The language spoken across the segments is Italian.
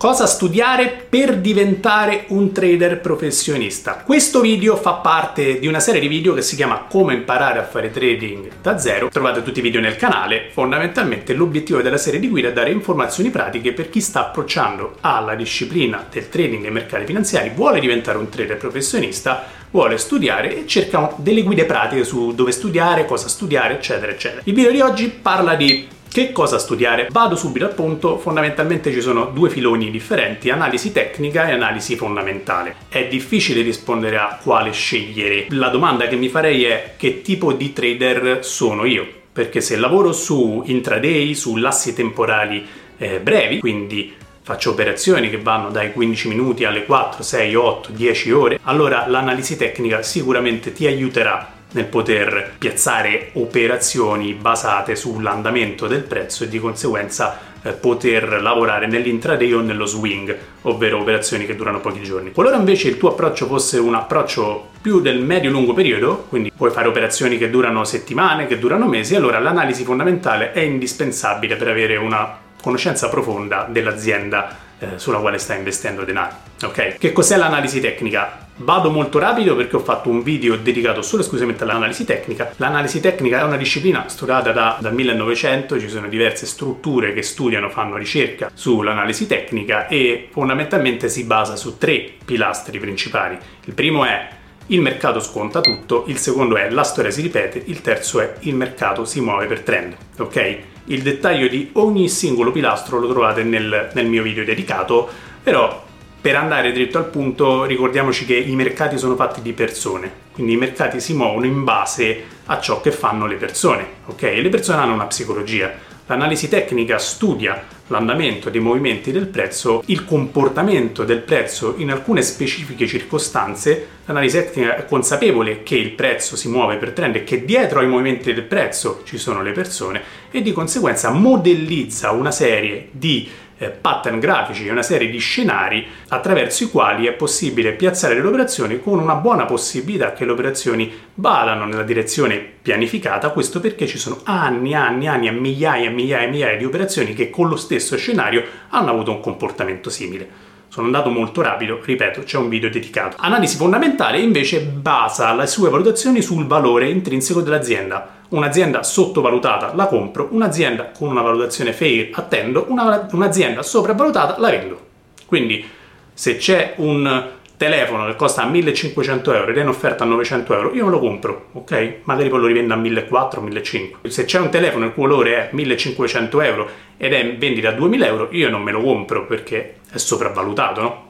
Cosa studiare per diventare un trader professionista? Questo video fa parte di una serie di video che si chiama Come imparare a fare trading da zero. Trovate tutti i video nel canale. Fondamentalmente l'obiettivo della serie di guida è dare informazioni pratiche per chi sta approcciando alla disciplina del trading e mercati finanziari, vuole diventare un trader professionista, vuole studiare e cerca delle guide pratiche su dove studiare, cosa studiare, eccetera, eccetera. Il video di oggi parla di che cosa studiare? Vado subito al punto, fondamentalmente ci sono due filoni differenti, analisi tecnica e analisi fondamentale. È difficile rispondere a quale scegliere. La domanda che mi farei è che tipo di trader sono io? Perché se lavoro su intraday, su lassi temporali eh, brevi, quindi faccio operazioni che vanno dai 15 minuti alle 4, 6, 8, 10 ore, allora l'analisi tecnica sicuramente ti aiuterà nel poter piazzare operazioni basate sull'andamento del prezzo e di conseguenza eh, poter lavorare nell'intraday o nello swing, ovvero operazioni che durano pochi giorni. Qualora invece il tuo approccio fosse un approccio più del medio-lungo periodo, quindi puoi fare operazioni che durano settimane, che durano mesi, allora l'analisi fondamentale è indispensabile per avere una conoscenza profonda dell'azienda eh, sulla quale stai investendo denaro. Ok? Che cos'è l'analisi tecnica? Vado molto rapido perché ho fatto un video dedicato solo esclusivamente all'analisi tecnica. L'analisi tecnica è una disciplina studiata da, dal 1900, ci sono diverse strutture che studiano, fanno ricerca sull'analisi tecnica e fondamentalmente si basa su tre pilastri principali. Il primo è il mercato sconta tutto, il secondo è la storia si ripete, il terzo è il mercato si muove per trend. Ok? Il dettaglio di ogni singolo pilastro lo trovate nel, nel mio video dedicato, però per andare dritto al punto, ricordiamoci che i mercati sono fatti di persone, quindi i mercati si muovono in base a ciò che fanno le persone, ok? Le persone hanno una psicologia. L'analisi tecnica studia l'andamento dei movimenti del prezzo, il comportamento del prezzo in alcune specifiche circostanze. L'analisi tecnica è consapevole che il prezzo si muove per trend e che dietro ai movimenti del prezzo ci sono le persone e di conseguenza modellizza una serie di eh, pattern grafici una serie di scenari attraverso i quali è possibile piazzare le operazioni con una buona possibilità che le operazioni vadano nella direzione pianificata, questo perché ci sono anni, anni, anni e migliaia e migliaia e migliaia di operazioni che con lo stesso scenario hanno avuto un comportamento simile. Sono andato molto rapido, ripeto, c'è un video dedicato. Analisi fondamentale invece basa le sue valutazioni sul valore intrinseco dell'azienda un'azienda sottovalutata la compro, un'azienda con una valutazione fair attendo, una, un'azienda sopravvalutata la vendo. Quindi se c'è un telefono che costa 1500 euro ed è in offerta a 900 euro, io non lo compro, ok? Magari poi lo rivendo a 1400, 1500. Se c'è un telefono il cui valore è 1500 euro ed è in vendita a 2000 euro, io non me lo compro perché è sopravvalutato, no?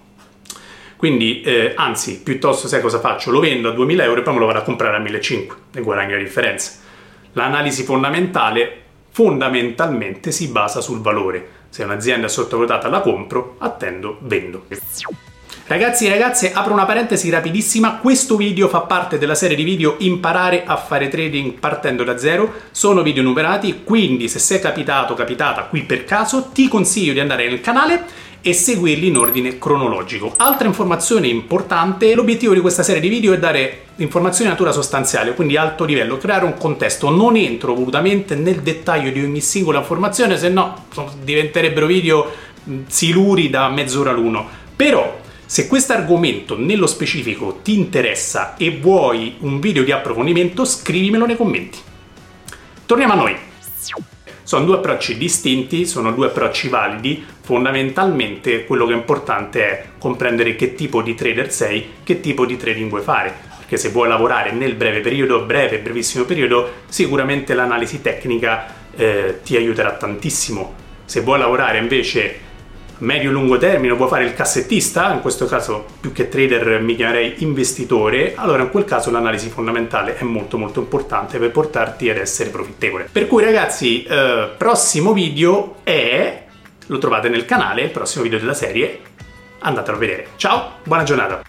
Quindi, eh, anzi, piuttosto sai cosa faccio? Lo vendo a 2000 euro e poi me lo vado a comprare a 1500 e guadagno la differenza. L'analisi fondamentale fondamentalmente si basa sul valore. Se un'azienda è sottovalutata la compro, attendo, vendo. Ragazzi e ragazze, apro una parentesi rapidissima, questo video fa parte della serie di video Imparare a fare trading partendo da zero, sono video numerati, quindi se sei capitato, capitata qui per caso, ti consiglio di andare nel canale e seguirli in ordine cronologico. Altra informazione importante, l'obiettivo di questa serie di video è dare informazioni di natura sostanziale, quindi alto livello, creare un contesto. Non entro volutamente nel dettaglio di ogni singola informazione, se no diventerebbero video siluri da mezz'ora l'uno. Però se questo argomento nello specifico ti interessa e vuoi un video di approfondimento, scrivimelo nei commenti. Torniamo a noi. Sono due approcci distinti, sono due approcci validi, fondamentalmente quello che è importante è comprendere che tipo di trader sei, che tipo di trading vuoi fare, perché se vuoi lavorare nel breve periodo, breve, brevissimo periodo, sicuramente l'analisi tecnica eh, ti aiuterà tantissimo. Se vuoi lavorare invece medio-lungo termine, vuoi fare il cassettista, in questo caso più che trader mi chiamerei investitore, allora in quel caso l'analisi fondamentale è molto molto importante per portarti ad essere profittevole. Per cui ragazzi, eh, prossimo video è, lo trovate nel canale, il prossimo video della serie, andatelo a vedere. Ciao, buona giornata!